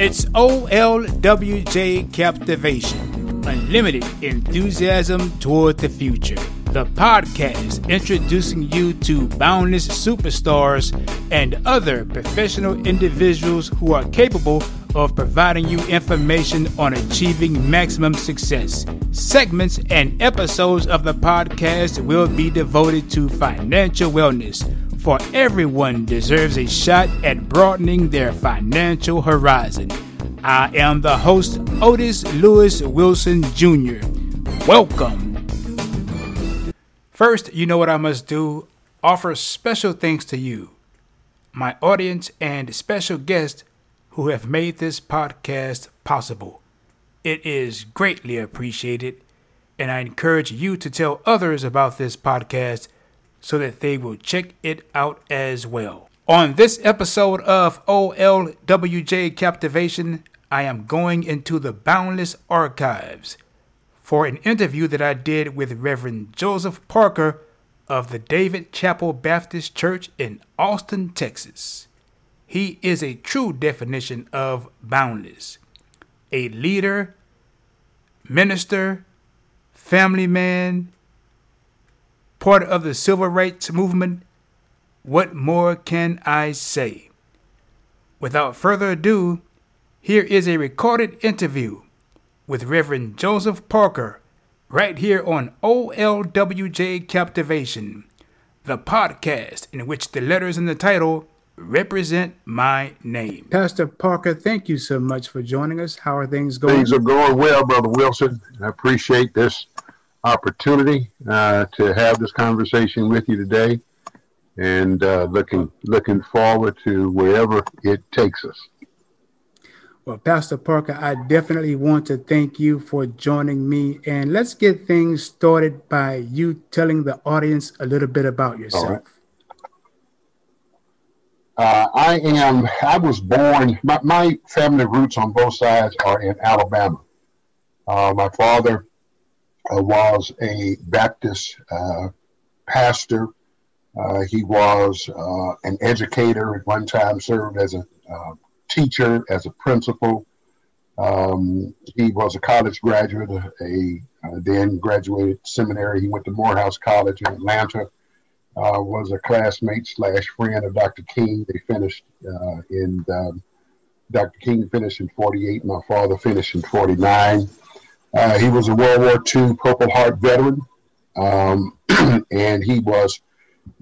It's OLWJ Captivation, unlimited enthusiasm toward the future. The podcast introducing you to boundless superstars and other professional individuals who are capable of providing you information on achieving maximum success. Segments and episodes of the podcast will be devoted to financial wellness for everyone deserves a shot at broadening their financial horizon. I am the host, Otis Lewis Wilson Jr. Welcome. First, you know what I must do offer special thanks to you, my audience, and special guests who have made this podcast possible. It is greatly appreciated, and I encourage you to tell others about this podcast so that they will check it out as well. On this episode of OLWJ Captivation, I am going into the boundless archives for an interview that I did with Reverend Joseph Parker of the David Chapel Baptist Church in Austin, Texas. He is a true definition of boundless, a leader, minister, family man, part of the civil rights movement, what more can I say? Without further ado, here is a recorded interview with Reverend Joseph Parker right here on OLWJ Captivation, the podcast in which the letters in the title represent my name. Pastor Parker, thank you so much for joining us. How are things going? Things are going well, Brother Wilson. I appreciate this opportunity uh, to have this conversation with you today, and uh, looking looking forward to wherever it takes us. Well, Pastor Parker, I definitely want to thank you for joining me, and let's get things started by you telling the audience a little bit about yourself. Uh, I am. I was born. My, my, family roots on both sides are in Alabama. Uh, my father was a Baptist uh, pastor. Uh, he was an educator at one time, served as a teacher, as a principal. Um, he was a college graduate, a, uh, then graduated seminary. He went to Morehouse College in Atlanta. Uh, was a classmate slash friend of Dr. King. They finished uh, in um, Dr. King finished in 48. My father finished in 49. Uh, he was a World War II Purple Heart veteran, um, and he was.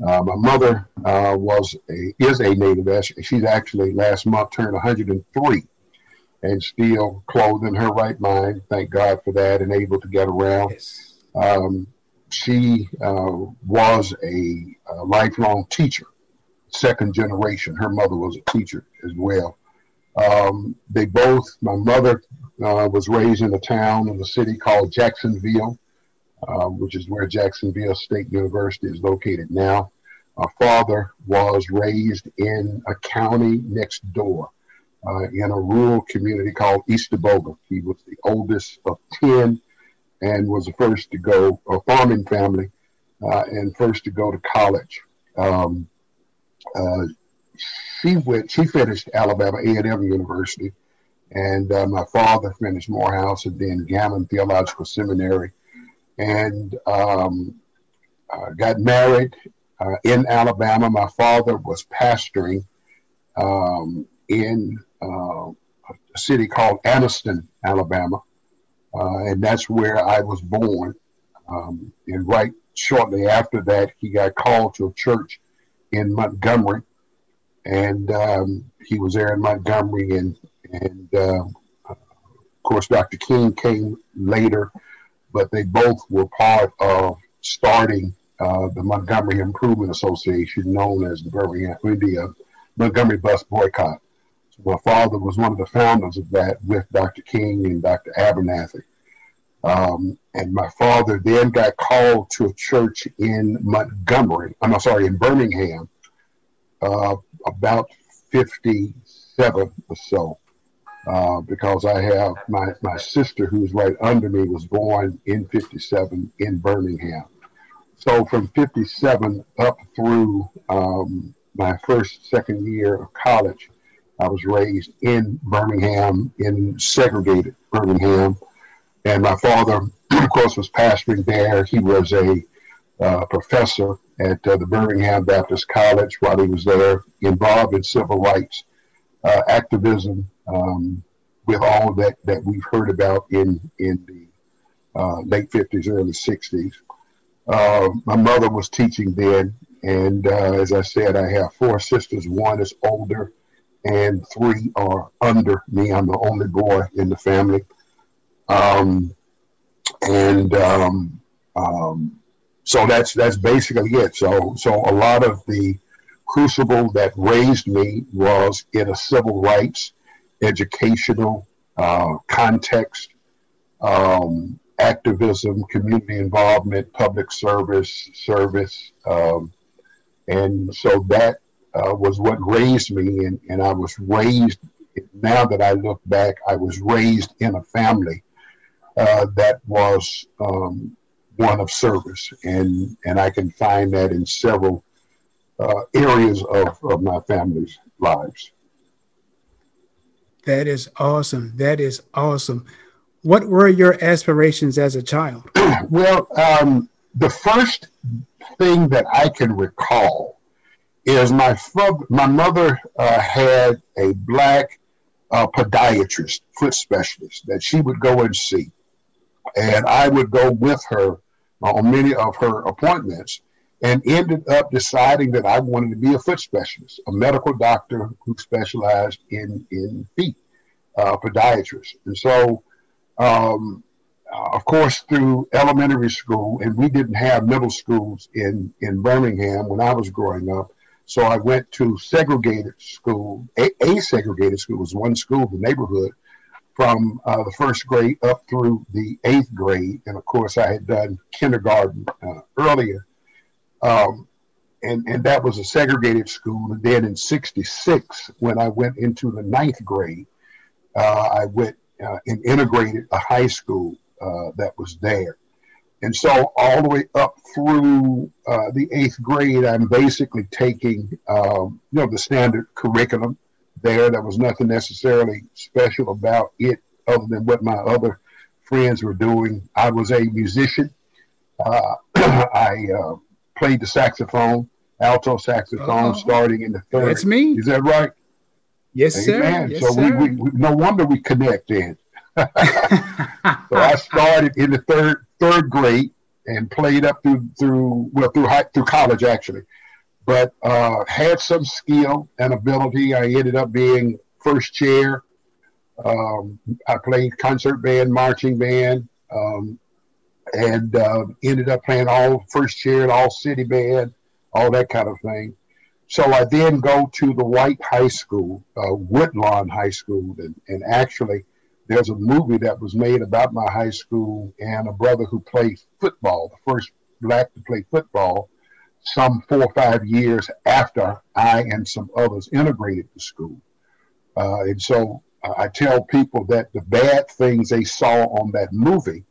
Uh, my mother uh, was a is a native. She's actually last month turned 103, and still clothed in her right mind. Thank God for that, and able to get around. Yes. Um, she uh, was a, a lifelong teacher, second generation. Her mother was a teacher as well. Um, they both, my mother uh, was raised in a town in the city called Jacksonville, uh, which is where Jacksonville State University is located now. My father was raised in a county next door uh, in a rural community called Eastaboga. He was the oldest of 10 and was the first to go, a farming family, uh, and first to go to college. Um, uh, she went, she finished Alabama A&M University and uh, my father finished Morehouse and then Gammon Theological Seminary, and um, uh, got married uh, in Alabama. My father was pastoring um, in uh, a city called Anniston, Alabama, uh, and that's where I was born. Um, and right shortly after that, he got called to a church in Montgomery, and um, he was there in Montgomery and and uh, of course, Dr. King came later, but they both were part of starting uh, the Montgomery Improvement Association, known as the Birmingham, the Montgomery Bus Boycott. So my father was one of the founders of that with Dr. King and Dr. Abernathy. Um, and my father then got called to a church in Montgomery, I'm sorry, in Birmingham, uh, about 57 or so. Uh, because I have my, my sister who's right under me was born in 57 in Birmingham. So from 57 up through um, my first, second year of college I was raised in Birmingham, in segregated Birmingham. And my father, of course, was pastoring there. He was a uh, professor at uh, the Birmingham Baptist College while he was there, involved in civil rights uh, activism um, with all that, that we've heard about in, in the uh, late 50s, early 60s. Uh, my mother was teaching then, and uh, as I said, I have four sisters. One is older, and three are under me. I'm the only boy in the family. Um, and um, um, so that's that's basically it. So so a lot of the crucible that raised me was in a civil rights, educational uh, context, um, activism, community involvement, public service, service, um, and so that uh, was what raised me. And, and I was raised. Now that I look back, I was raised in a family uh, that was um, one of service, and and I can find that in several uh, areas of, of my family's lives. That is awesome. That is awesome. What were your aspirations as a child? well, um, the first thing that I can recall is my my mother uh, had a black uh, podiatrist, foot specialist that she would go and see and I would go with her on many of her appointments and ended up deciding that I wanted to be a foot specialist, a medical doctor who specialized in, in feet, uh, podiatrist. And so, um, uh, of course, through elementary school, and we didn't have middle schools in, in Birmingham when I was growing up. So I went to segregated school, a, a segregated school was one school in the neighborhood from uh, the first grade up through the eighth grade. And of course, I had done kindergarten uh, earlier. Um, and, and that was a segregated school. And then in 66, when I went into the ninth grade, uh, I went uh, and integrated a high school uh, that was there. And so, all the way up through uh, the eighth grade, I'm basically taking, um, you know, the standard curriculum there. There was nothing necessarily special about it other than what my other friends were doing. I was a musician. Uh, I uh, played the saxophone, alto saxophone, oh, starting in the third. That's me. Is that right? Yes, Amen. sir. Yes, so sir. We, we, we, no wonder we connect then. so I started in the third third grade and played up through through well through high, through college actually but uh, had some skill and ability. I ended up being first chair. Um, I played concert band, marching band, um, and uh, ended up playing all first chair, and all city band, all that kind of thing. So I then go to the White High School, uh, Woodlawn High School, and, and actually there's a movie that was made about my high school and a brother who played football, the first black to play football some four or five years after I and some others integrated the school. Uh, and so I tell people that the bad things they saw on that movie,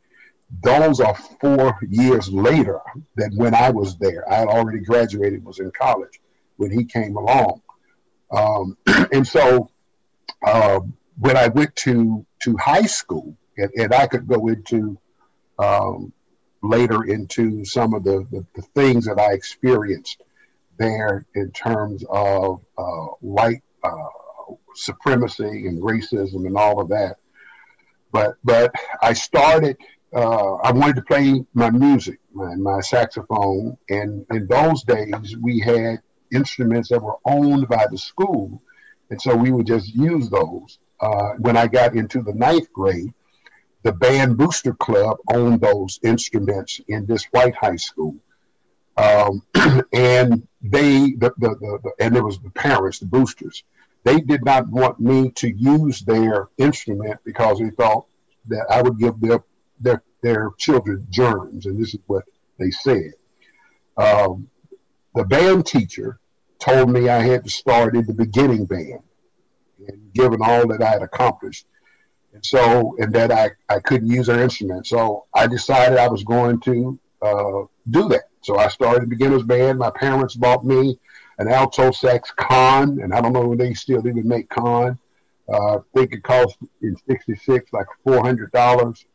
those are four years later than when I was there. I had already graduated, was in college when he came along. Um, and so uh, when I went to, to high school, and, and I could go into um, later into some of the, the, the things that I experienced there in terms of uh, white uh, supremacy and racism and all of that. But but I started. Uh, I wanted to play my music, my, my saxophone, and in those days we had instruments that were owned by the school, and so we would just use those. Uh, when I got into the ninth grade, the band booster club owned those instruments in this white high school. Um, and they the, the, the, the, and there was the parents the boosters. They did not want me to use their instrument because they thought that i would give their their, their children germs and this is what they said um, the band teacher told me i had to start in the beginning band and given all that i had accomplished and so, and that I, I couldn't use her instrument. So I decided I was going to uh, do that. So I started beginner's band. My parents bought me an alto sax Conn, and I don't know if they still even make Conn. Uh, I think it cost in '66 like four hundred dollars,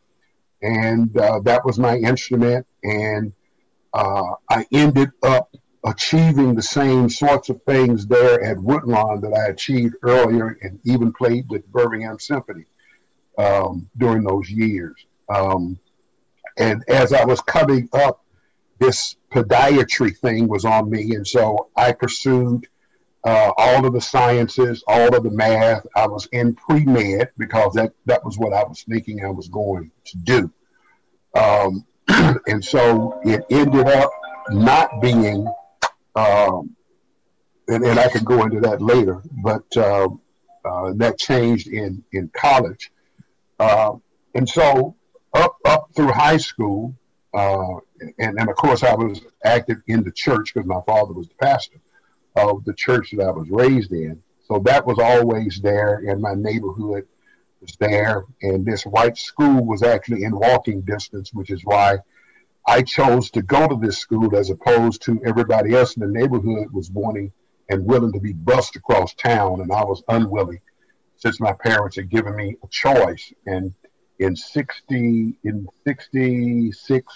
and uh, that was my instrument. And uh, I ended up achieving the same sorts of things there at Woodlawn that I achieved earlier, and even played with Birmingham Symphony um, during those years. Um, and as I was coming up, this podiatry thing was on me, and so I pursued uh, all of the sciences, all of the math. I was in pre med because that that was what I was thinking I was going to do. Um, and so it ended up not being, um, and, and I could go into that later, but uh, uh, that changed in in college. Uh, and so up up through high school, uh, and, and of course I was active in the church because my father was the pastor of the church that I was raised in. So that was always there, and my neighborhood was there. And this white school was actually in walking distance, which is why I chose to go to this school as opposed to everybody else in the neighborhood was wanting and willing to be bused across town, and I was unwilling since my parents had given me a choice. And in 60, in 66,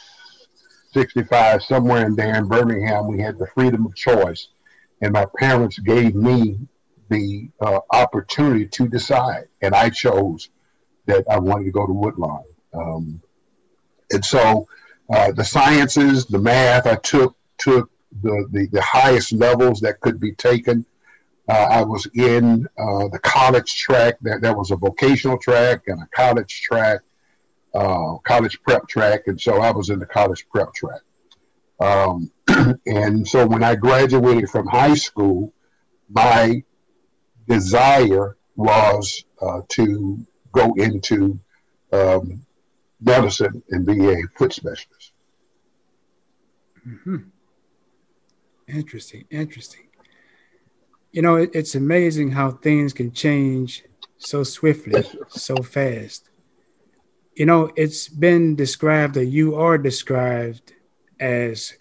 65, somewhere in there in Birmingham, we had the freedom of choice. And my parents gave me the uh, opportunity to decide. And I chose that I wanted to go to Woodlawn. Um, and so uh, the sciences, the math, I took, took the, the, the highest levels that could be taken. Uh, I was in uh, the college track. There, there was a vocational track and a college track, uh, college prep track, and so I was in the college prep track. Um, and so when I graduated from high school, my desire was uh, to go into um, medicine and be a foot specialist. Mm-hmm. Interesting, interesting you know, it, it's amazing how things can change so swiftly, so fast. You know, it's been described, that you are described as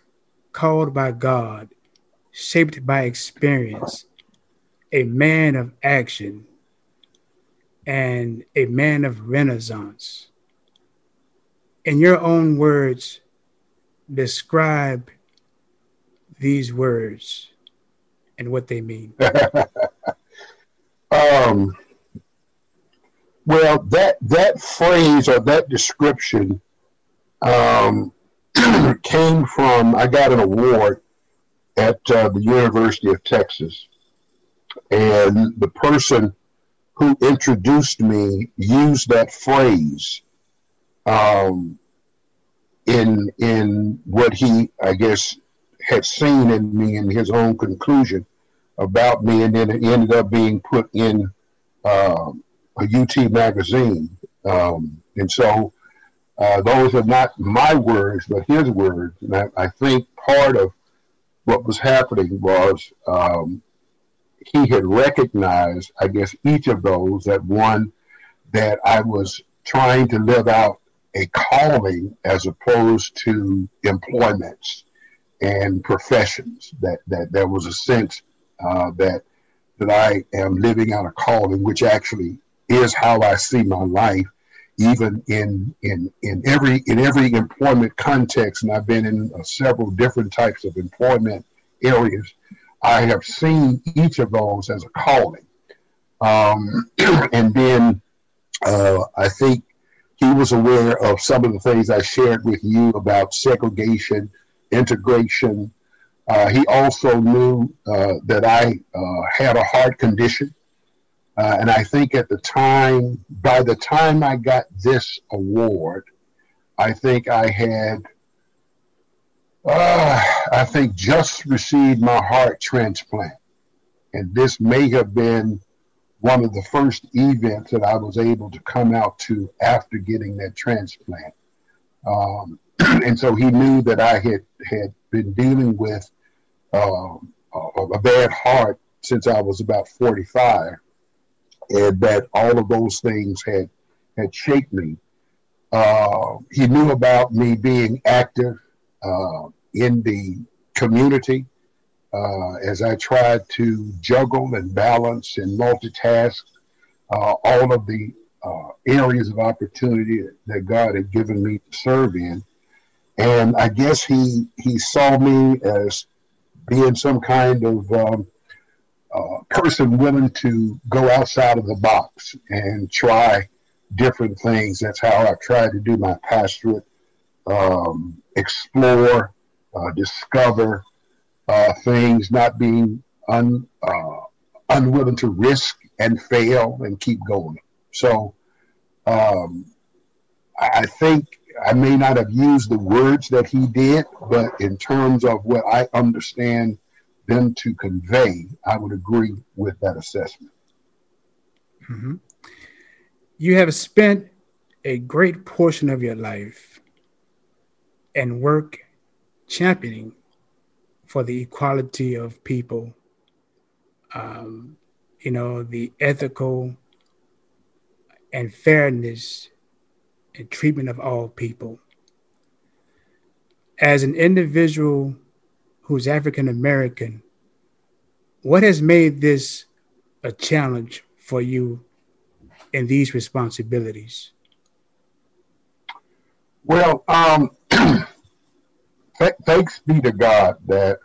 called by God, shaped by experience, a man of action, and a man of renaissance. In your own words, describe these words and what they mean? um, well, that that phrase or that description um, came from. I got an award at uh, the University of Texas, and the person who introduced me used that phrase um, in in what he, I guess, had seen in me and his own conclusion about me, and then it ended up being put in uh, a UT magazine. Um, and so uh, those are not my words, but his words. And I, I think part of what was happening was um, he had recognized, I guess, each of those that one that I was trying to live out a calling as opposed to employments and professions. That that there was a sense uh, that that I am living out a calling, which actually is how I see my life, even in in in every in every employment context. And I've been in uh, several different types of employment areas. I have seen each of those as a calling, um, and then uh, I think he was aware of some of the things I shared with you about segregation integration. Uh, he also knew uh, that I uh, had a heart condition. Uh, and I think at the time, by the time I got this award, I think I had, uh, I think just received my heart transplant. And this may have been one of the first events that I was able to come out to after getting that transplant. Um, and so he knew that I had had been dealing with uh, a, a bad heart since I was about 45, and that all of those things had had shaped me. Uh, he knew about me being active uh, in the community, uh, as I tried to juggle and balance and multitask uh, all of the uh, areas of opportunity that God had given me to serve in. And I guess he he saw me as being some kind of um, person willing to go outside of the box and try different things. That's how I tried to do my pastorate, um, explore, uh, discover uh, things, not being un, uh, unwilling to risk and fail and keep going. So um, I think I may not have used the words that he did, but in terms of what I understand them to convey, I would agree with that assessment. Mm-hmm. You have spent a great portion of your life and work championing for the equality of people, um, you know, the ethical and fairness and treatment of all people. As an individual who's African American, what has made this a challenge for you in these responsibilities? Well, um, th- thanks be to God that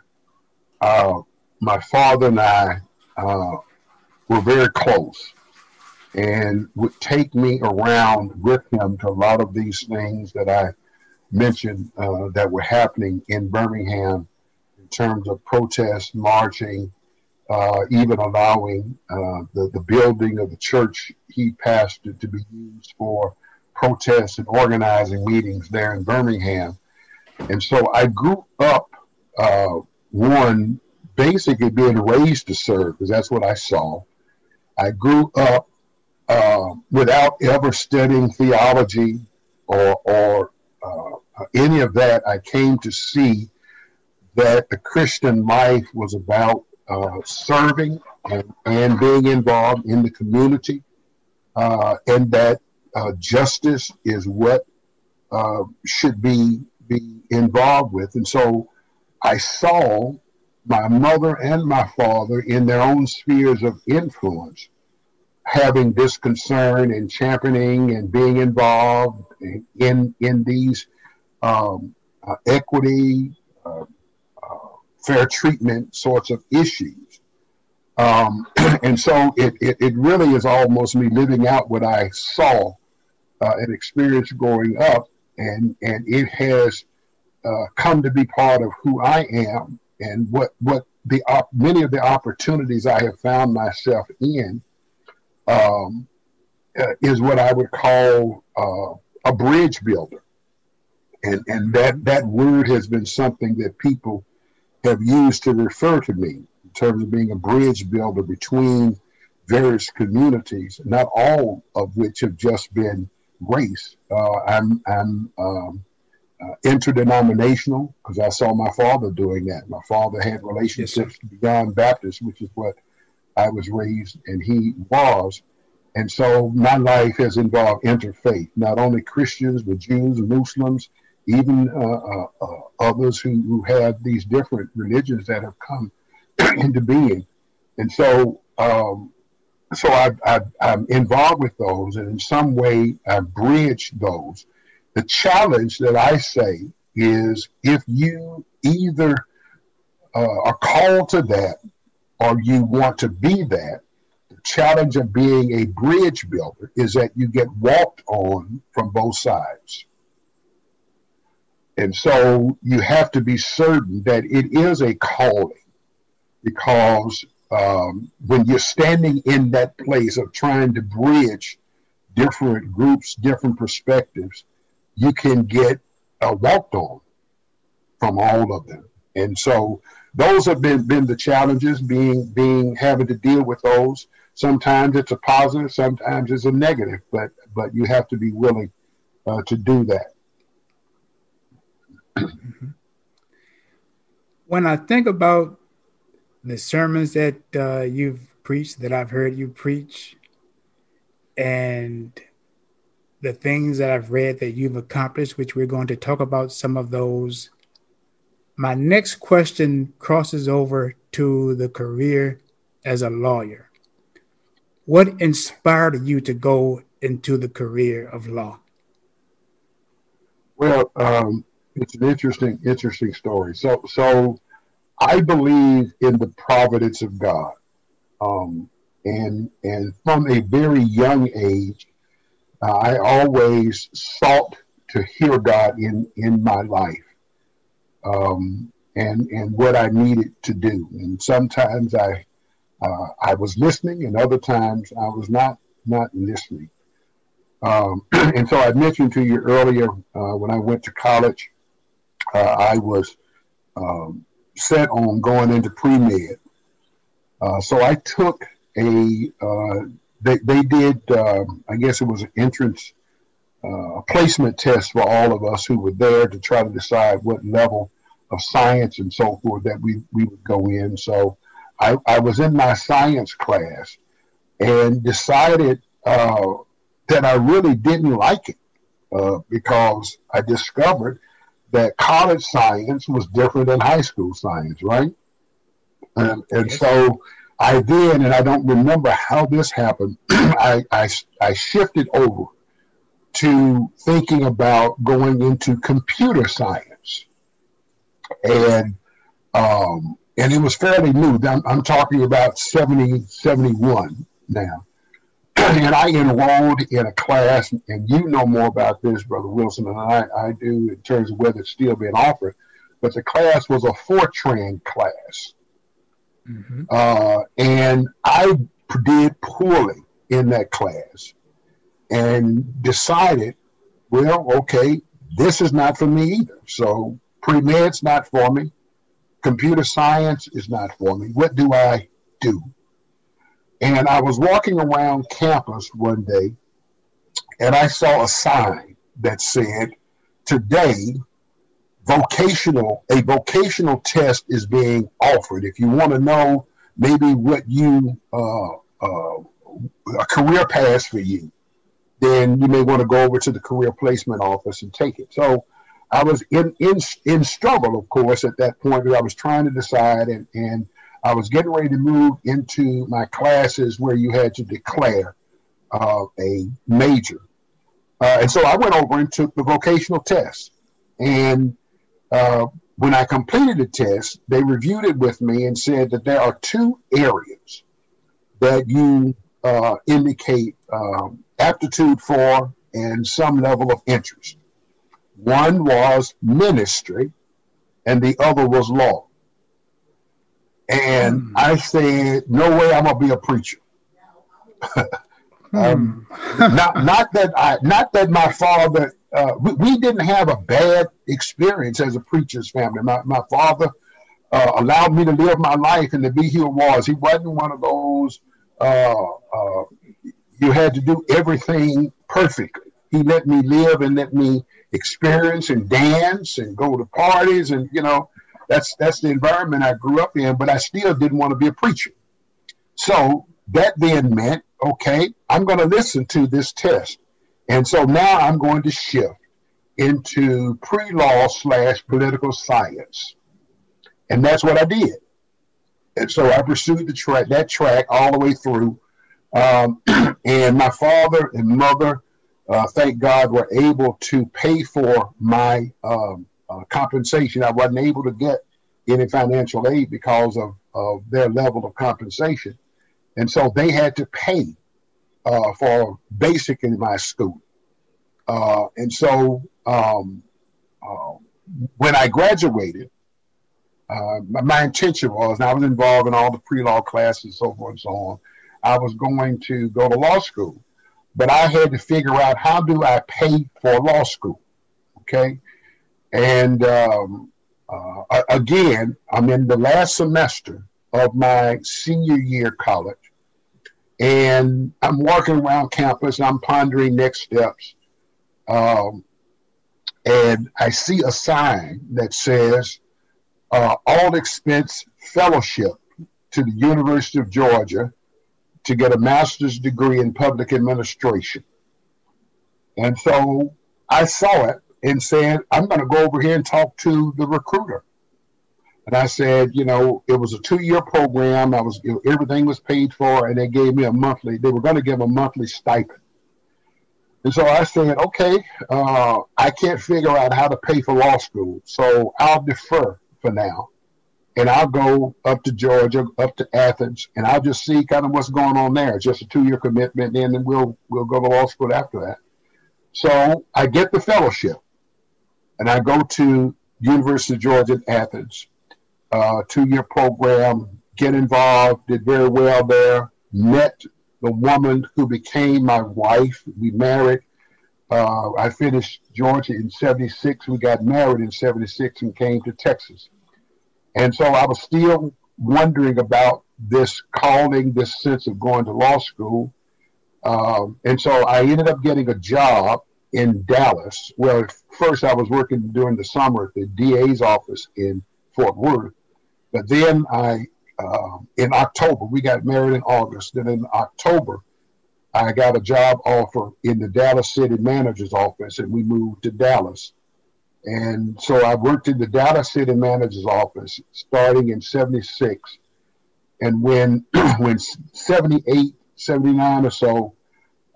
uh, my father and I uh, were very close and would take me around with him to a lot of these things that I mentioned uh, that were happening in Birmingham in terms of protest, marching, uh, even allowing uh, the, the building of the church he pastored to be used for protests and organizing meetings there in Birmingham. And so I grew up, uh, one, basically being raised to serve, because that's what I saw. I grew up uh, without ever studying theology or, or uh, any of that, I came to see that the Christian life was about uh, serving and, and, being involved in the community, uh, and that uh, justice is what uh, should be be involved with. And so, I saw my mother and my father in their own spheres of influence having this concern and championing and being involved in in these um, uh, equity, fair treatment sorts of issues. Um, and so it, it, it, really is almost me living out what I saw uh, and experienced growing up, and and it has uh, come to be part of who I am and what what the op- many of the opportunities I have found myself in um, uh, is what I would call uh, a bridge builder. And, and that, that word has been something that people have used to refer to me in terms of being a bridge builder between various communities, not all of which have just been race. Uh, I'm, I'm um, uh, interdenominational because I saw my father doing that. My father had relationships yes, beyond Baptist, which is what I was raised, and he was. And so my life has involved interfaith, not only Christians, but Jews, Muslims, even uh, uh, uh, others who, who have these different religions that have come into being. And so, um, so I, am involved with those, and in some way, I bridge those. The challenge that I say is if you either uh, are called to that or you want to be that, the challenge of being a bridge builder is that you get walked on from both sides. And so you have to be certain that it is a calling because um, when you're standing in that place of trying to bridge different groups, different perspectives, you can get uh, walked on from all of them. And so those have been, been the challenges being being having to deal with those. Sometimes it's a positive, sometimes it's a negative, but but you have to be willing uh, to do that. When I think about the sermons that uh, you've preached, that I've heard you preach, and the things that I've read that you've accomplished, which we're going to talk about some of those My next question crosses over to the career as a lawyer. What inspired you to go into the career of law? Well, um, it's an interesting, interesting story. So, so I believe in the providence of God, um, and and from a very young age, uh, I always sought to hear God in in my life, um, and and what I needed to do. And sometimes I uh, I was listening, and other times I was not not listening. Um, and so I mentioned to you earlier uh, when I went to college, I was um, set on going into pre med. Uh, so I took a uh, they they did um, I guess it was an entrance uh, placement test for all of us who were there to try to decide what level of science and so forth that we we would go in. So I, I was in my science class and decided uh, that I really didn't like it uh, because I discovered that college science was different than high school science, right? And, and so I did, and I don't remember how this happened. I, I, I shifted over to thinking about going into computer science. And um, and it was fairly new. I'm, I'm talking about 70, 71 now. and I enrolled in a class, and you know more about this, Brother Wilson, than I, I do in terms of whether it's still being offered. But the class was a Fortran class. Mm-hmm. Uh, and I did poorly in that class and decided, well, okay, this is not for me either. So pre med's not for me. Computer science is not for me. What do I do? And I was walking around campus one day and I saw a sign that said, Today, vocational, a vocational test is being offered. If you want to know maybe what you, uh, uh, a career path for you, then you may want to go over to the career placement office and take it. So I was in, in, in struggle, of course, at that point, because I was trying to decide and, and I was getting ready to move into my classes where you had to declare uh, a major. Uh, and so I went over and took the vocational test. And uh, when I completed the test, they reviewed it with me and said that there are two areas that you uh, indicate um, aptitude for and some level of interest. One was ministry, and the other was law. And mm. I said, no way I'm gonna be a preacher. um, hmm. not not that I not that my father uh, we, we, didn't have a bad experience as a preacher's family. My my father uh, allowed me to live my life and to be who I was. He wasn't one of those uh, uh, you had to do everything perfectly. He let me live and let me experience and dance and go to parties and you know that's that's the environment I grew up in, but I still didn't want to be a preacher. So that then meant, okay, I'm going to listen to this test. And so now I'm going to shift into pre-law slash political science. And that's what I did. And so I pursued the track, that track all the way through. Um, and my father and mother, uh, thank God, were able to pay for my um, uh, compensation. I wasn't able to get any financial aid because of, of their level of compensation. And so they had to pay uh, for basic in my school. Uh, and so um, uh, when I graduated, uh, my, my, intention was, and I was involved in all the pre-law classes and so forth and so on, I was going to go to law school. But I had to figure out how do I pay for law school, okay? And um, uh, again, I'm in the last semester of my senior year college, and I'm walking around campus. I'm pondering next steps, um, and I see a sign that says uh, "All Expense Fellowship" to the University of Georgia to get a master's degree in public administration. And so I saw it and said, I'm going to go over here and talk to the recruiter. And I said, you know, it was a two-year program. I was everything was paid for, and they gave me a monthly. They were going to give a monthly stipend. And so I said, okay, uh, I can't figure out how to pay for law school, so I'll defer for now, and I'll go up to Georgia, up to Athens, and I'll just see kind of what's going on there. It's just a two-year commitment, and then we'll we'll go to law school after that. So I get the fellowship, and I go to University of Georgia at Athens, uh, two-year program, get involved, did very well there, met the woman who became my wife. We married. Uh, I finished Georgia in 76. We got married in 76 and came to Texas. And so I was still wondering about this calling, this sense of going to law school. Um, and so I ended up getting a job in Dallas. Well, first I was working during the summer at the DA's office in Fort Worth. But then I uh, in October. We got married in August. Then in October, I got a job offer in the Dallas City Manager's office, and we moved to Dallas. And so I worked in the Dallas City Manager's office starting in 76. And when, when 78, 79 or so,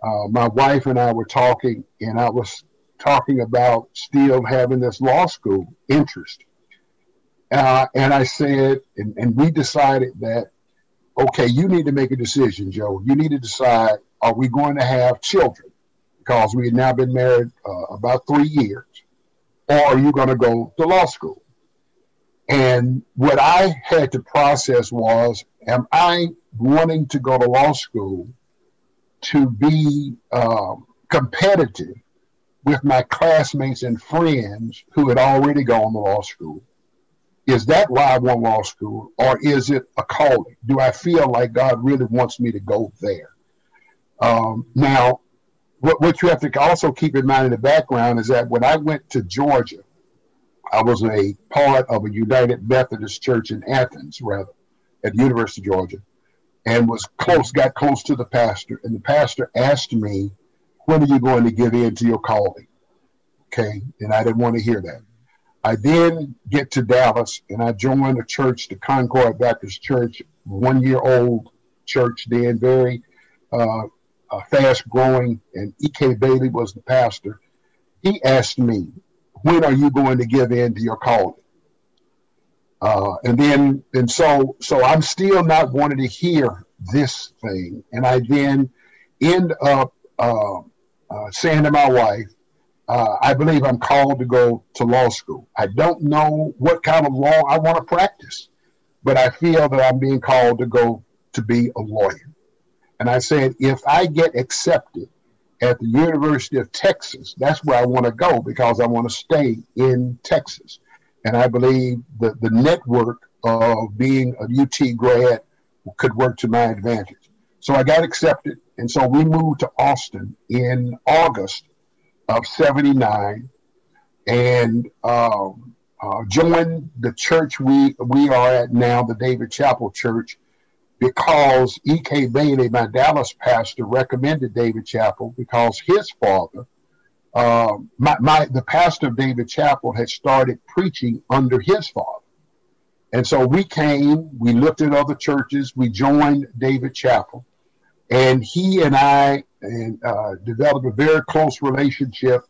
uh, my wife and I were talking, and I was talking about still having this law school interest. Uh, and I said, and, and we decided that, okay, you need to make a decision, Joe. You need to decide, are we going to have children? Because we had now been married uh, about three years. Or are you going to go to law school? And what I had to process was, am I wanting to go to law school to be um, competitive with my classmates and friends who had already gone to law school? Is that why I want law school, or is it a calling? Do I feel like God really wants me to go there? Um, now, what, what you have to also keep in mind in the background is that when I went to Georgia, I was a part of a United Methodist Church in Athens, rather, at the University of Georgia, and was close, got close to the pastor. And the pastor asked me, When are you going to give in to your calling? Okay. And I didn't want to hear that. I then get to Dallas and I join a church, the Concord Baptist Church, one year old church then, very uh, uh, fast growing. And E.K. Bailey was the pastor. He asked me, When are you going to give in to your calling? Uh, and then, and so, so I'm still not wanting to hear this thing. And I then end up uh, uh, saying to my wife, uh, I believe I'm called to go to law school. I don't know what kind of law I want to practice, but I feel that I'm being called to go to be a lawyer. And I said, if I get accepted at the University of Texas, that's where I want to go because I want to stay in Texas. And I believe that the network of being a UT grad could work to my advantage. So I got accepted. And so we moved to Austin in August of 79 and um, uh, joined the church we, we are at now, the David Chapel Church, because E.K. Bailey, my Dallas pastor, recommended David Chapel because his father, uh, my, my, the pastor of David Chapel, had started preaching under his father. And so we came, we looked at other churches, we joined David Chapel, and he and I and uh, developed a very close relationship.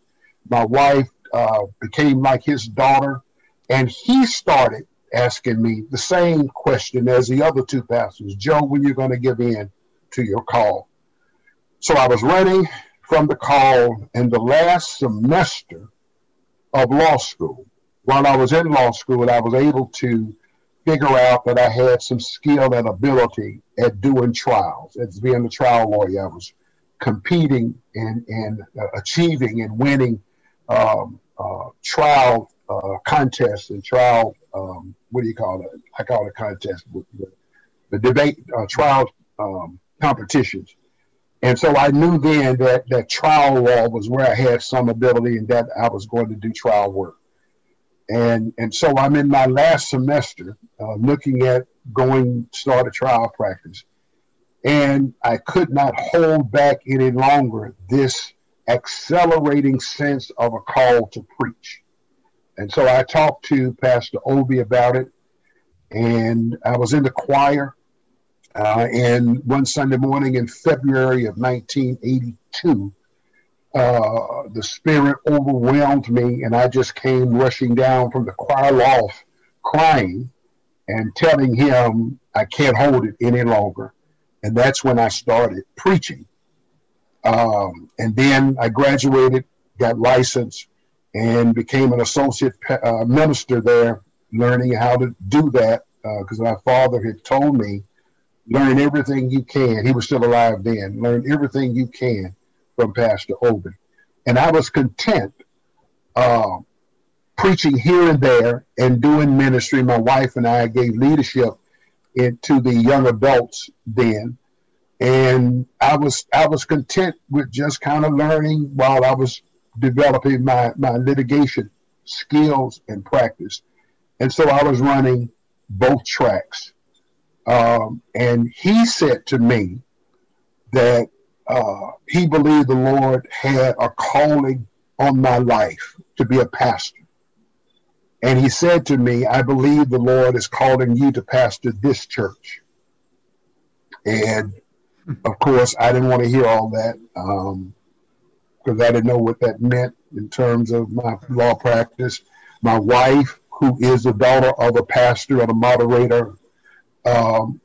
My wife uh, became like his daughter, and he started asking me the same question as the other two pastors Joe, when you're going to give in to your call? So I was running from the call in the last semester of law school. While I was in law school, I was able to figure out that I had some skill and ability at doing trials, as being a trial lawyer. I was competing and, and uh, achieving and winning um, uh, trial uh, contests and trial, um, what do you call it? I call it a contest, the, debate, uh, trial um, competitions. And so I knew then that, that trial law was where I had some ability and that I was going to do trial work. And, and so I'm in my last semester uh, looking at going start a trial practice and I could not hold back any longer this accelerating sense of a call to preach. And so I talked to Pastor Obi about it. and I was in the choir. Uh, and one Sunday morning in February of 1982, uh, the Spirit overwhelmed me, and I just came rushing down from the choir loft crying and telling him I can't hold it any longer. And that's when I started preaching. Um, and then I graduated, got licensed, and became an associate uh, minister there, learning how to do that because uh, my father had told me, learn everything you can. He was still alive then. Learn everything you can from Pastor Obin. And I was content uh, preaching here and there and doing ministry. My wife and I gave leadership into the young adults then. And I was I was content with just kind of learning while I was developing my, my litigation skills and practice. And so I was running both tracks. Um, and he said to me that uh, he believed the Lord had a calling on my life to be a pastor. And he said to me, I believe the Lord is calling you to pastor this church. And of course, I didn't want to hear all that because um, I didn't know what that meant in terms of my law practice. My wife, who is the daughter of a pastor and a moderator, um,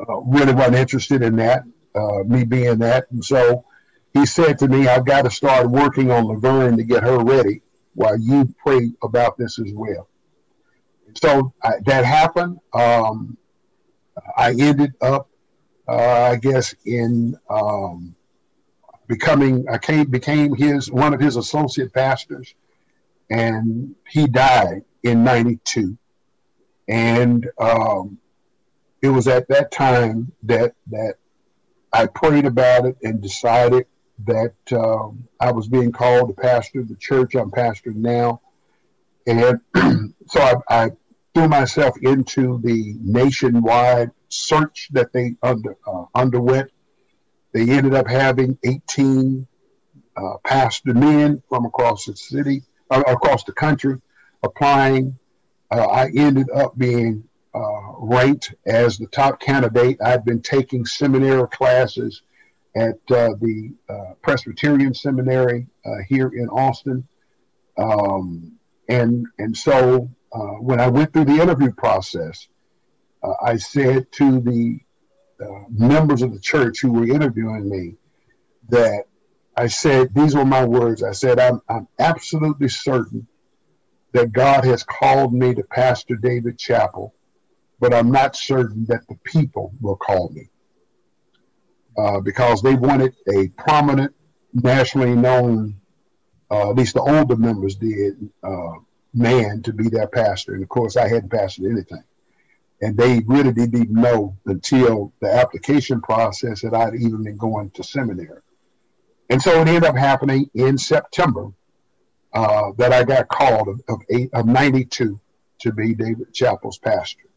uh, really wasn't interested in that uh, me being that. And so he said to me, I've got to start working on Laverne to get her ready while you pray about this as well. So I, that happened. Um, I ended up, uh, I guess, in um, becoming, I came, became his one of his associate pastors, and he died in '92. And um, it was at that time that that I prayed about it and decided that um, I was being called to pastor the church I'm pastoring now. And so I, I, threw myself into the nationwide search that they under, uh, underwent. They ended up having 18 uh, pastor men from across the city, uh, across the country, applying. Uh, I ended up being uh, ranked as the top candidate. I've been taking seminary classes at uh, the uh, Presbyterian Seminary uh, here in Austin. Um, and, and so uh, when I went through the interview process, uh, I said to the members of the church who were interviewing me that I said, these were my words. I said, I'm, I'm absolutely certain that God has called me to pastor David Chapel but I'm not certain that the people will call me uh, because they wanted a prominent, nationally known, uh, at least the older members did, uh, man to be their pastor. And of course, I hadn't pastored anything. And they really didn't even know until the application process that I'd even been going to seminary. And so it ended up happening in September uh, that I got called of, of, eight, of 92 to be David Chapel's pastor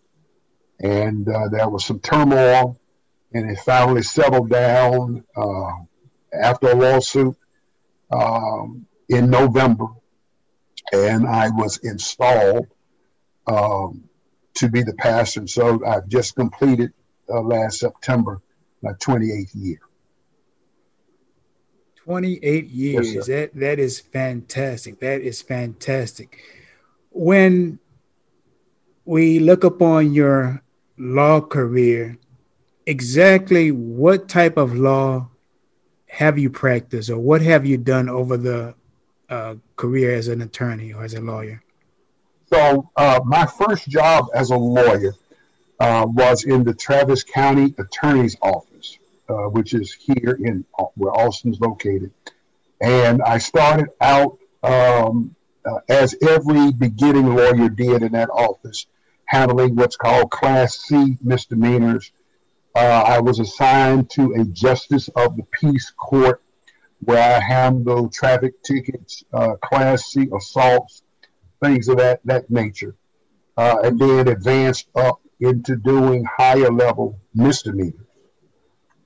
and uh, there was some turmoil, and it finally settled down uh, after a lawsuit um, in November, and I was installed um, to be the pastor. So I've just completed uh, last September my 28th year. 28 years. Yes, that that is fantastic. That is fantastic. When we look upon your law career, exactly what type of law have you practiced or what have you done over the uh, career as an attorney or as a lawyer? So, uh, my first job as a lawyer uh, was in the Travis County Attorney's Office, uh, which is here in uh, where Austin's located. And I started out um, uh, as every beginning lawyer did in that office, handling what's called Class C misdemeanors. Uh, I was assigned to a Justice of the Peace Court where I handle traffic tickets, uh, Class C assaults, things of that, that nature. Uh, and then advanced up into doing higher level misdemeanors.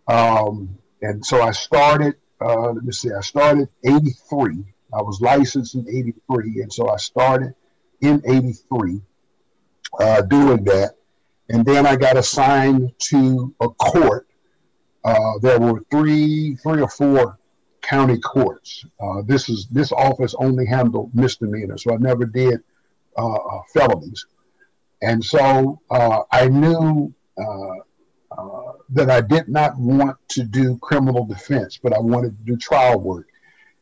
Um, and so I started, uh, let me see, I started 83. I was licensed in 83. And so I started in 83 uh, doing that. And then I got assigned to a court. Uh, there were three, three or four county courts. Uh, this is this office only handled misdemeanors, so I never did uh, uh, felonies. And so uh, I knew that I did not want to do criminal defense, but I wanted to do trial work.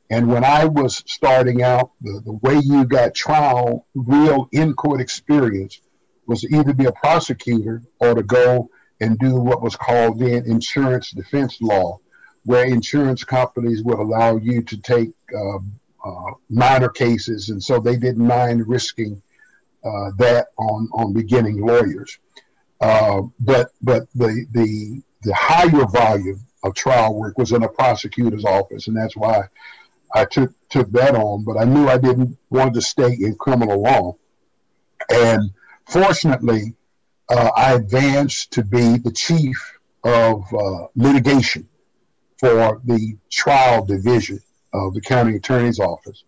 And when I was starting out, the, the way you got trial, real in court experience was to either be a prosecutor or to go and do what was called then insurance defense law, where insurance companies would allow you to take uh, uh, minor cases. And so they didn't mind risking uh, that on, on beginning lawyers. Uh, but but the, the, the higher volume of trial work was in a prosecutor's office, and that's why I took took that on. But I knew I didn't want to stay in criminal law, and fortunately, uh, I advanced to be the chief of uh, litigation for the trial division of the county attorney's office.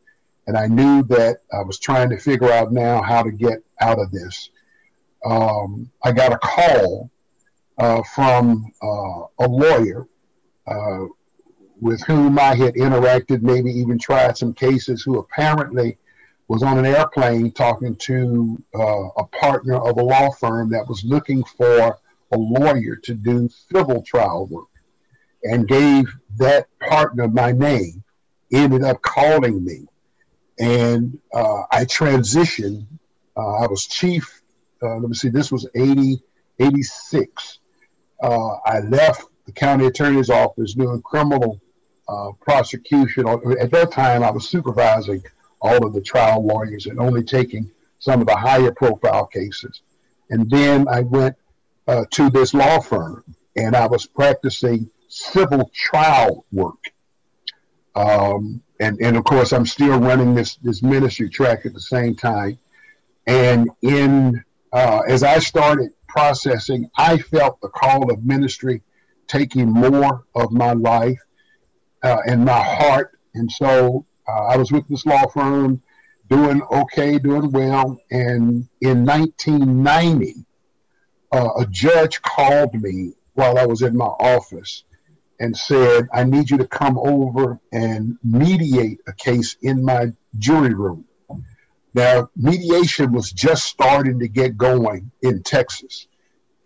And I knew that I was trying to figure out now how to get out of this. Um, I got a call uh, from uh, a lawyer uh, with whom I had interacted, maybe even tried some cases, who apparently was on an airplane talking to uh, a partner of a law firm that was looking for a lawyer to do civil trial work and gave that partner my name, ended up calling me. And uh, I transitioned. Uh, I was chief, uh, let me see, this was 80, 86. Uh, I left the county attorney's office doing criminal uh, prosecution. At that time, I was supervising all of the trial lawyers and only taking some of the higher profile cases. And then I went uh, to this law firm and I was practicing civil trial work. Um, and, and of course, I'm still running this, this ministry track at the same time. And in uh, as I started processing, I felt the call of ministry taking more of my life uh, and my heart. And so uh, I was with this law firm, doing okay, doing well. And in 1990, uh, a judge called me while I was in my office and said, I need you to come over and mediate a case in my jury room. Now, mediation was just starting to get going in Texas.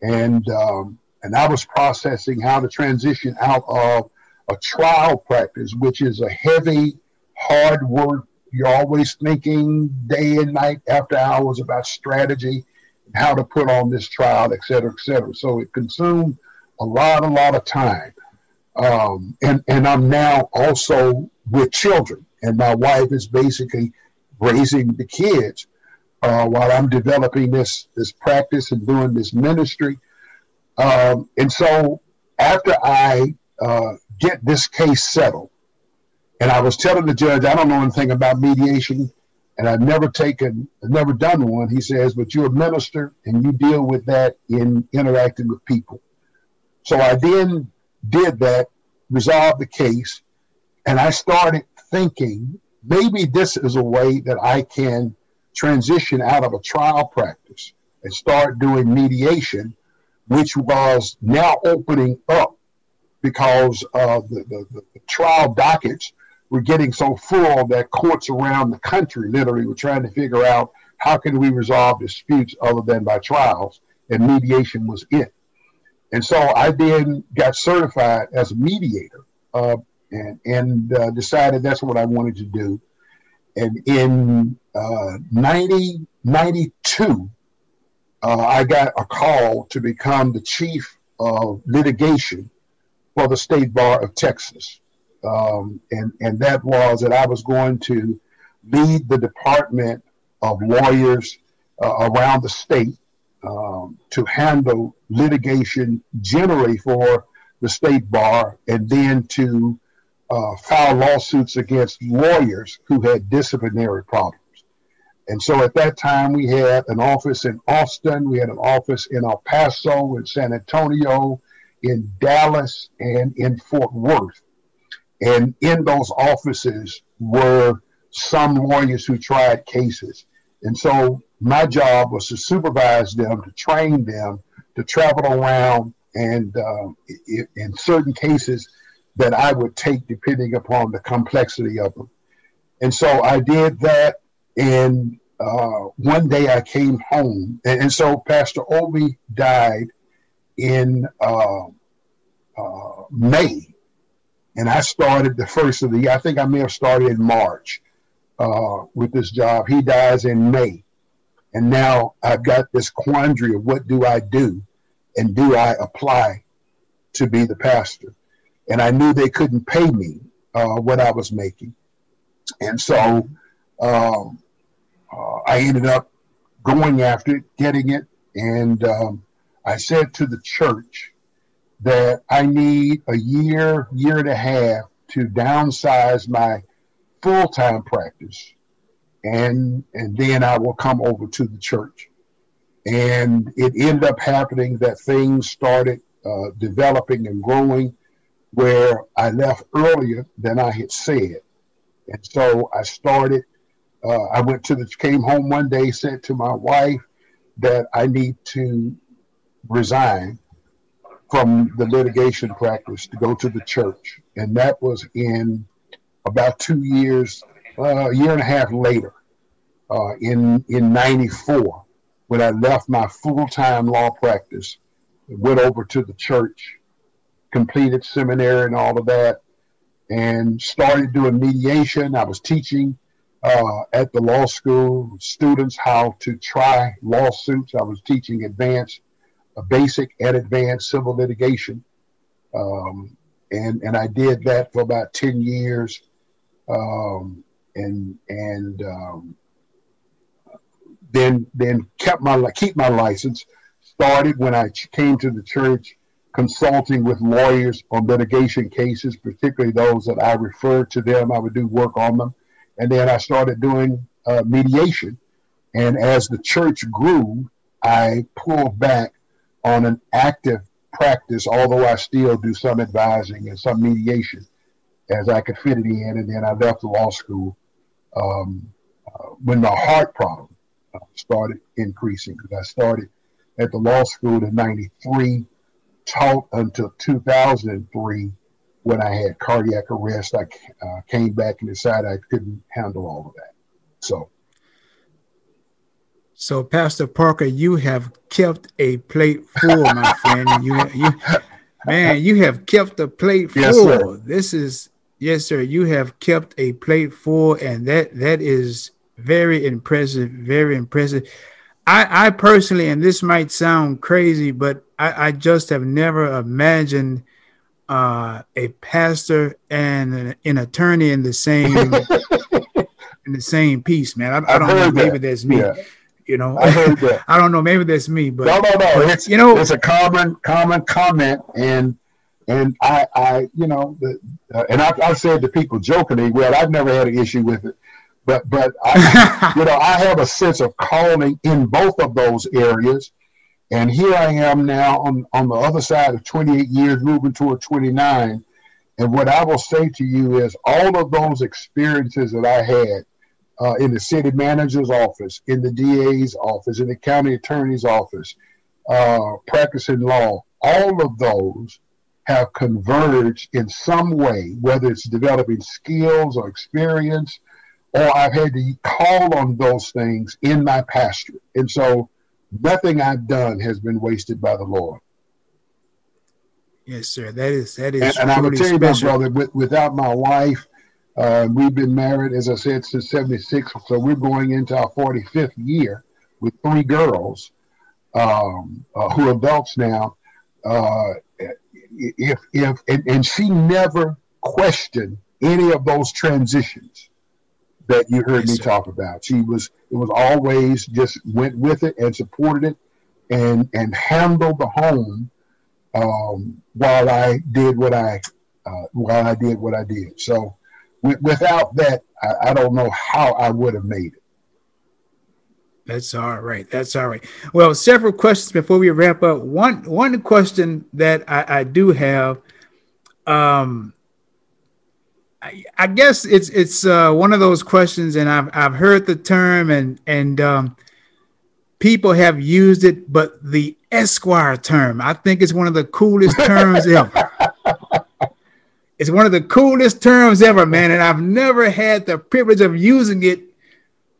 And, um, and I was processing how to transition out of a trial practice, which is a heavy, hard work. You're always thinking day and night after hours about strategy how to put on this trial, et cetera, et cetera. So it consumed a lot, a lot of time. Um, and, and I'm now also with children, and my wife is basically raising the kids uh, while I'm developing this this practice and doing this ministry. Um, and so after I uh, get this case settled, and I was telling the judge, I don't know anything about mediation, and I've never taken, never done one. He says, but you're a minister and you deal with that in interacting with people. So I then did that, resolved the case, and I started thinking maybe this is a way that I can transition out of a trial practice and start doing mediation, which was now opening up because uh, the, the, the, trial dockets were getting so full that courts around the country literally were trying to figure out how can we resolve disputes other than by trials, and mediation was it. And so I then got certified as a mediator uh, and, and uh, decided that's what I wanted to do. And in uh, 90, 92, uh, I got a call to become the chief of litigation for the State Bar of Texas. Um, and, and that was that I was going to lead the department of lawyers uh, around the state um, to handle litigation generally for the state bar and then to uh, file lawsuits against lawyers who had disciplinary problems. And so at that time, we had an office in Austin, we had an office in El Paso, in San Antonio, in Dallas, and in Fort Worth. And in those offices were some lawyers who tried cases. And so my job was to supervise them, to train them, to travel around, and uh, in certain cases that I would take depending upon the complexity of them. And so I did that. And uh, one day I came home. And, and so Pastor Obi died in uh, uh, May. And I started the first of the year. I think I may have started in March uh, with this job. He dies in May. And now I've got this quandary of what do I do? And do I apply to be the pastor? And I knew they couldn't pay me uh, what I was making. And so um, uh, I ended up going after it, getting it. And um, I said to the church that I need a year, year and a half to downsize my full time practice. And, and then I will come over to the church. And it ended up happening that things started uh, developing and growing where I left earlier than I had said. And so I started, uh, I went to the, came home one day, said to my wife that I need to resign from the litigation practice to go to the church. And that was in about two years, uh, a year and a half later, uh, in, in 94, when I left my full time law practice, went over to the church, completed seminary and all of that, and started doing mediation. I was teaching uh, at the law school students how to try lawsuits. I was teaching advanced, basic and advanced civil litigation. Um, and, and I did that for about 10 years. Um, and, and, um, then, then kept my, keep my license started when I came to the church consulting with lawyers on litigation cases, particularly those that I referred to them. I would do work on them. And then I started doing uh, mediation. And as the church grew, I pulled back on an active practice, although I still do some advising and some mediation as I could fit it in. And then I left the law school um, uh, when my heart problem uh, started increasing because I started at the law school in 93 taught until 2003 when I had cardiac arrest. I uh, came back and decided I couldn't handle all of that. So, so Pastor Parker, you have kept a plate full, my friend. You, you, man, you have kept a plate full. Yes, this is yes, sir. You have kept a plate full, and that that is very impressive. Very impressive. I, I personally, and this might sound crazy, but I, I just have never imagined uh, a pastor and an, an, attorney in the same in the same piece, man. I, I don't know. Maybe that. that's me. Yeah. You know, I heard that. I don't know. Maybe that's me, but no, no, no. But, it's you know, it's a common common comment, and and I, I, you know, the, uh, and I, I said to people jokingly, well, I've never had an issue with it, but but I, you know, I have a sense of calling in both of those areas, and here I am now on, on the other side of 28 years, moving toward 29. And what I will say to you is all of those experiences that I had uh, in the city manager's office, in the DA's office, in the county attorney's office, uh, practicing law, all of those have converged in some way, whether it's developing skills or experience, or I've had to call on those things in my pastorate. And so nothing I've done has been wasted by the Lord. Yes, sir. That is that is. And, and I will tell you, my brother, with, without my wife, uh, we've been married, as I said, since '76. So we're going into our 45th year with three girls um, uh, who are adults now. Uh, if if and, and she never questioned any of those transitions that you heard yes, me sir. talk about. She was it was always just went with it and supported it and and handled the home um, while I did what I uh, while I did what I did. So without that, I, I don't know how I would have made it. That's all right. That's all right. Well, several questions before we wrap up. One one question that I, I do have. Um, I, I guess it's it's uh, one of those questions, and I've I've heard the term, and and um, people have used it, but the Esquire term, I think it's one of the coolest terms ever. It's one of the coolest terms ever, man, and I've never had the privilege of using it,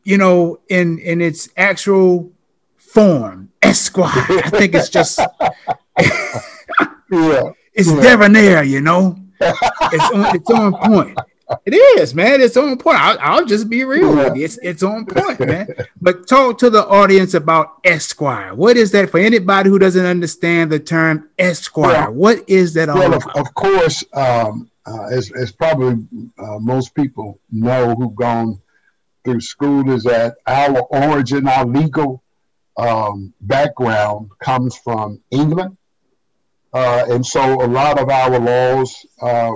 you know, in in its actual form. Esquire. I think it's just yeah, it's yeah. debonair, you know. It's on, it's on point. It is, man. It's on point. I'll, I'll just be real with you. It's it's on point, man. But talk to the audience about Esquire. What is that for anybody who doesn't understand the term Esquire? What is that all well, about? Of, of course, um, uh, as, as probably uh, most people know who've gone through school, is that our origin, our legal um, background comes from England. Uh, and so a lot of our laws uh,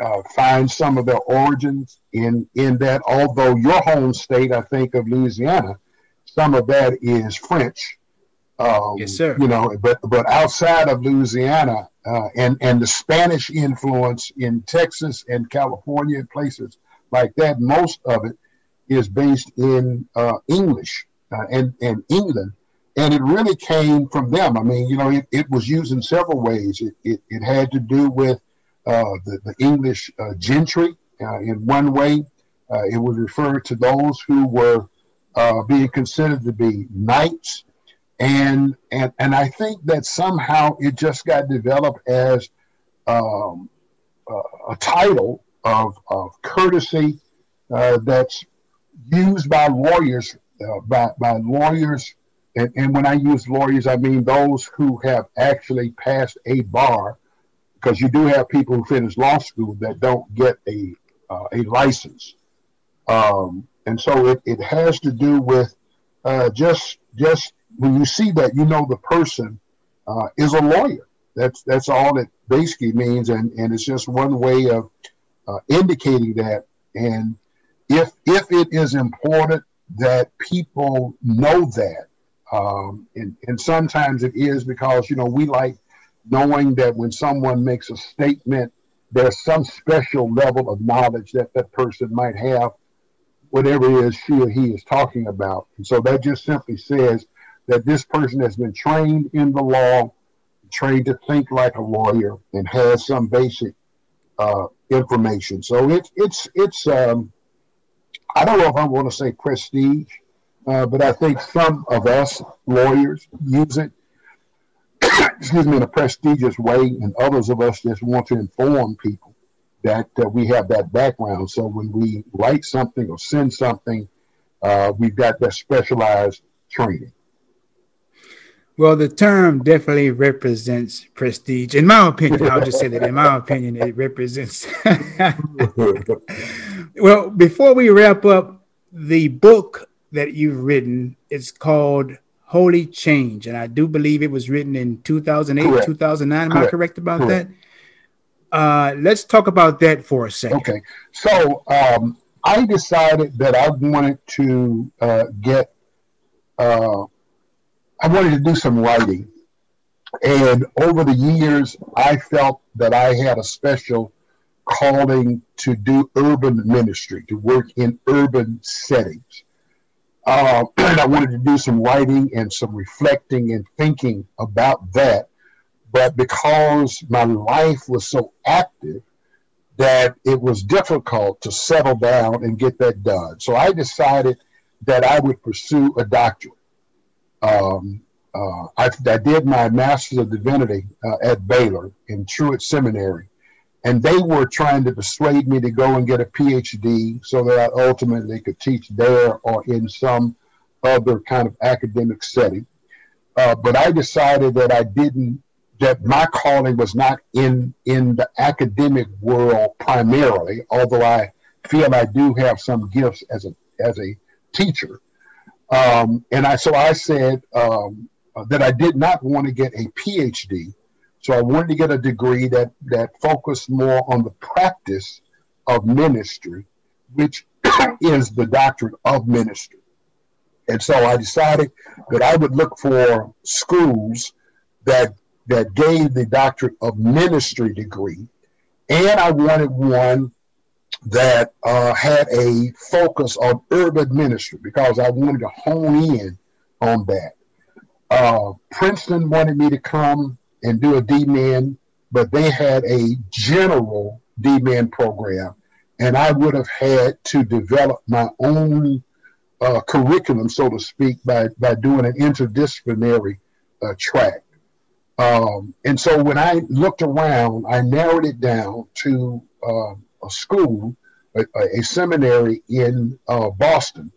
uh, find some of their origins in in that. Although your home state, I think of Louisiana, some of that is French. Um, yes, sir. You know, but but outside of Louisiana uh, and and the Spanish influence in Texas and California and places like that, most of it is based in uh, English uh, and and England. And it really came from them. I mean, you know, it, it was used in several ways. It, it, it had to do with the, the English uh, gentry. Uh, in one way, it would refer to those who were being considered to be knights. And, and, and I think that somehow it just got developed as um, a title of, of courtesy uh, that's used by lawyers, uh, by, by lawyers, and, and when I use lawyers, I mean those who have actually passed a bar because you do have people who finish law school that don't get a uh, a license, um, and so it, it has to do with uh, just just when you see that you know the person uh, is a lawyer. That's that's all it basically means, and and it's just one way of uh, indicating that. And if if it is important that people know that, um, and and sometimes it is because you know we like knowing that when someone makes a statement, there's some special level of knowledge that that person might have, whatever it is she or he is talking about. And so that just simply says that this person has been trained in the law, trained to think like a lawyer, and has some basic uh, information. So it's it's it's um, I don't know if I want to say prestige, uh, but I think some of us lawyers use it excuse me, in a prestigious way, and others of us just want to inform people that uh, we have that background. So when we write something or send something, uh, we've got that specialized training. Well, the term definitely represents prestige. In my opinion, I'll just say that in my opinion, it represents. well, before we wrap up, the book that you've written is called Holy Change. And I do believe it was written in 2008, correct. 2009. Am correct. I correct about correct. that? Uh, let's talk about that for a second. Okay. So um, I decided that I wanted to uh, get, uh, I wanted to do some writing. And over the years, I felt that I had a special calling to do urban ministry, to work in urban settings. Uh, and I wanted to do some writing and some reflecting and thinking about that. But because my life was so active, that it was difficult to settle down and get that done. So I decided that I would pursue a doctorate. Um, uh, I, I, did my Master's of Divinity uh, at Baylor in Truett Seminary and they were trying to persuade me to go and get a PhD so that I ultimately could teach there or in some other kind of academic setting. Uh, but I decided that I didn't, that my calling was not in in the academic world primarily, although I feel I do have some gifts as a as a teacher. Um, and I so I said um, that I did not want to get a PhD so I wanted to get a degree that, that focused more on the practice of ministry, which is the doctrine of ministry. And so I decided that I would look for schools that that gave the doctrine of ministry degree, and I wanted one that uh, had a focus on urban ministry because I wanted to hone in on that. Uh, Princeton wanted me to come and do a D-Min, but they had a general D-Min program, and I would have had to develop my own uh, curriculum, so to speak, by, by doing an interdisciplinary uh, track. Um, and so when I looked around, I narrowed it down to uh, a school, a, a seminary in uh, Boston,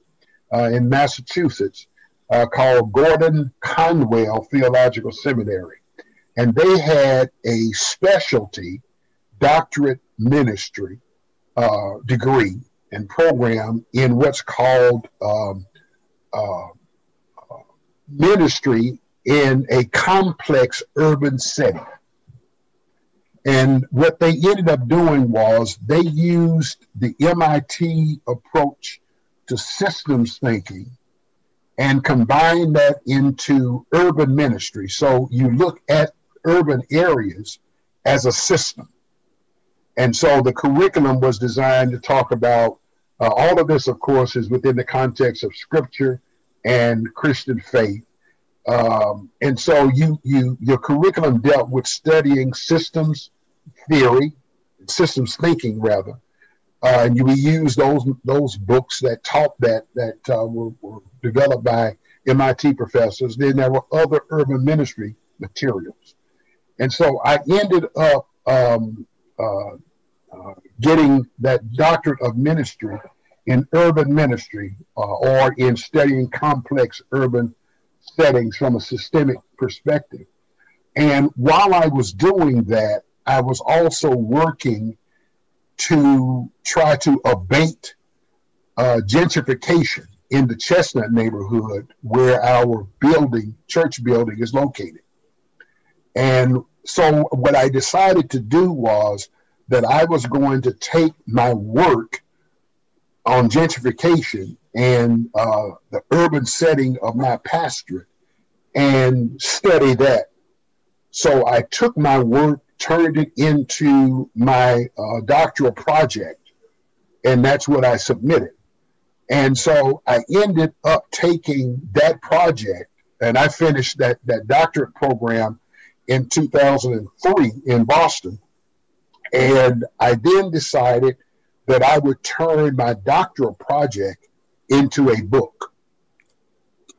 uh, in Massachusetts, uh, called Gordon Conwell Theological Seminary. And they had a specialty doctorate ministry uh, degree and program in what's called um, uh, ministry in a complex urban setting. And what they ended up doing was they used the MIT approach to systems thinking and combined that into urban ministry. So you look at urban areas as a system. And so the curriculum was designed to talk about uh, all of this, of course, is within the context of scripture and Christian faith. Um, and so you, you, your curriculum dealt with studying systems theory, systems thinking rather, uh, and you we use those those books that taught that that uh, were, were, developed by MIT professors. Then there were other urban ministry materials, and so I ended up um, uh, uh getting that doctorate of ministry in urban ministry uh, or in studying complex urban settings from a systemic perspective. And while I was doing that, I was also working to try to abate uh, gentrification in the Chestnut neighborhood where our building, church building, is located. And so, what I decided to do was that I was going to take my work on gentrification and uh, the urban setting of my pastorate and study that. So I took my work, turned it into my uh, doctoral project, and that's what I submitted. And so I ended up taking that project, and I finished that, that doctorate program in 2003 in Boston. And I then decided that I would turn my doctoral project into a book.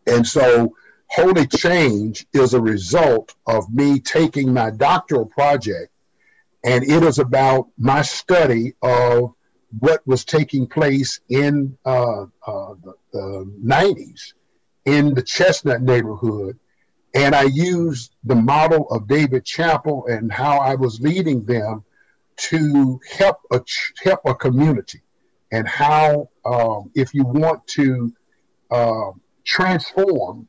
And so Holy Change is a result of me taking my doctoral project, and it is about my study of what was taking place in uh, uh, the, the 90s in the Chestnut neighborhood. And I used the model of David Chapel and how I was leading them to help a help a community, and how um, if you want to uh, transform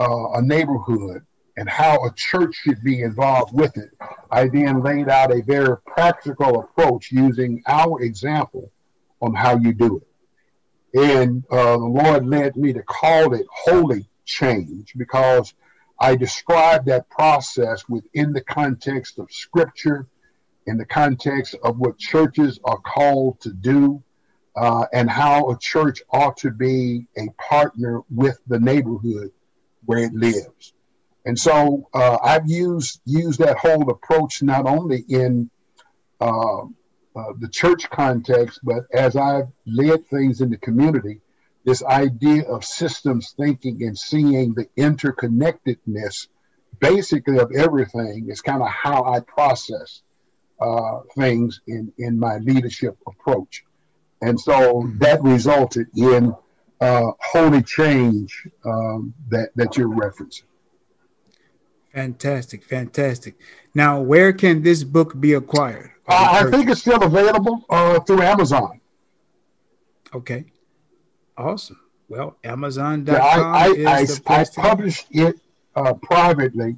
uh, a neighborhood and how a church should be involved with it, I then laid out a very practical approach using our example on how you do it. And uh, the Lord led me to call it holy change because I describe that process within the context of scripture in the context of what churches are called to do uh, and how a church ought to be a partner with the neighborhood where it lives. And so uh, I've used used that whole approach not only in uh, uh the church context, but as I've led things in the community, this idea of systems thinking and seeing the interconnectedness, basically of everything, is kind of how I process uh, things in, in my leadership approach. And so that resulted in uh, holy change um, that, that you're referencing. Fantastic, fantastic. Now, where can this book be acquired? Uh, I think it's still available uh, through Amazon. Okay, awesome. Well, Amazon.com. Yeah, I, I, I, I published it uh, privately.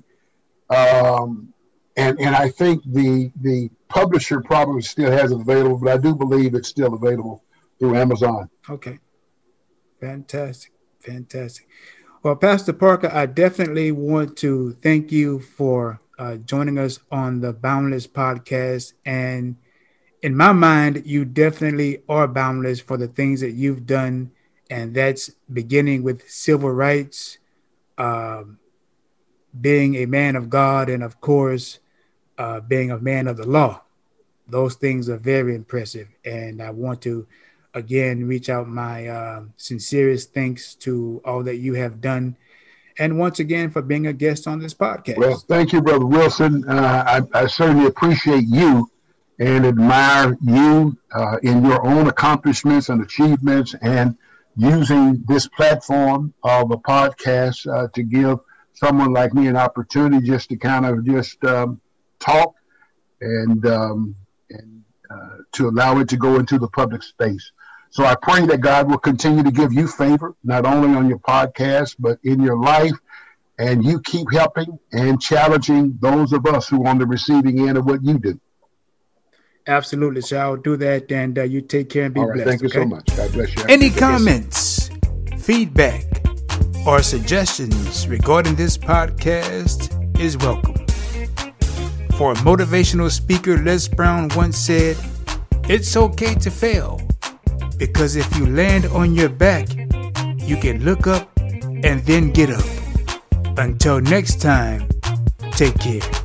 Um, and and I think the the publisher probably still has it available, but I do believe it's still available through Amazon. Okay, fantastic, fantastic. Well, Pastor Parker, I definitely want to thank you for uh, joining us on the Boundless podcast, and in my mind, you definitely are boundless for the things that you've done, and that's beginning with civil rights, um, being a man of God, and of course, uh, being a man of the law. Those things are very impressive, and I want to again reach out my uh, sincerest thanks to all that you have done and once again for being a guest on this podcast. Well, thank you, Brother Wilson. Uh, I, I, certainly appreciate you and admire you uh, in your own accomplishments and achievements and using this platform of a podcast uh, to give someone like me an opportunity just to kind of just um, talk and, um, and uh, to allow it to go into the public space. So I pray that God will continue to give you favor, not only on your podcast, but in your life. And you keep helping and challenging those of us who are on the receiving end of what you do. Absolutely. So I'll do that. And uh, you take care and be blessed. Thank you okay? so much. God bless you. Any comments, feedback, or suggestions regarding this podcast is welcome. For motivational speaker Les Brown once said, It's okay to fail because if you land on your back, you can look up and then get up. Until next time, take care.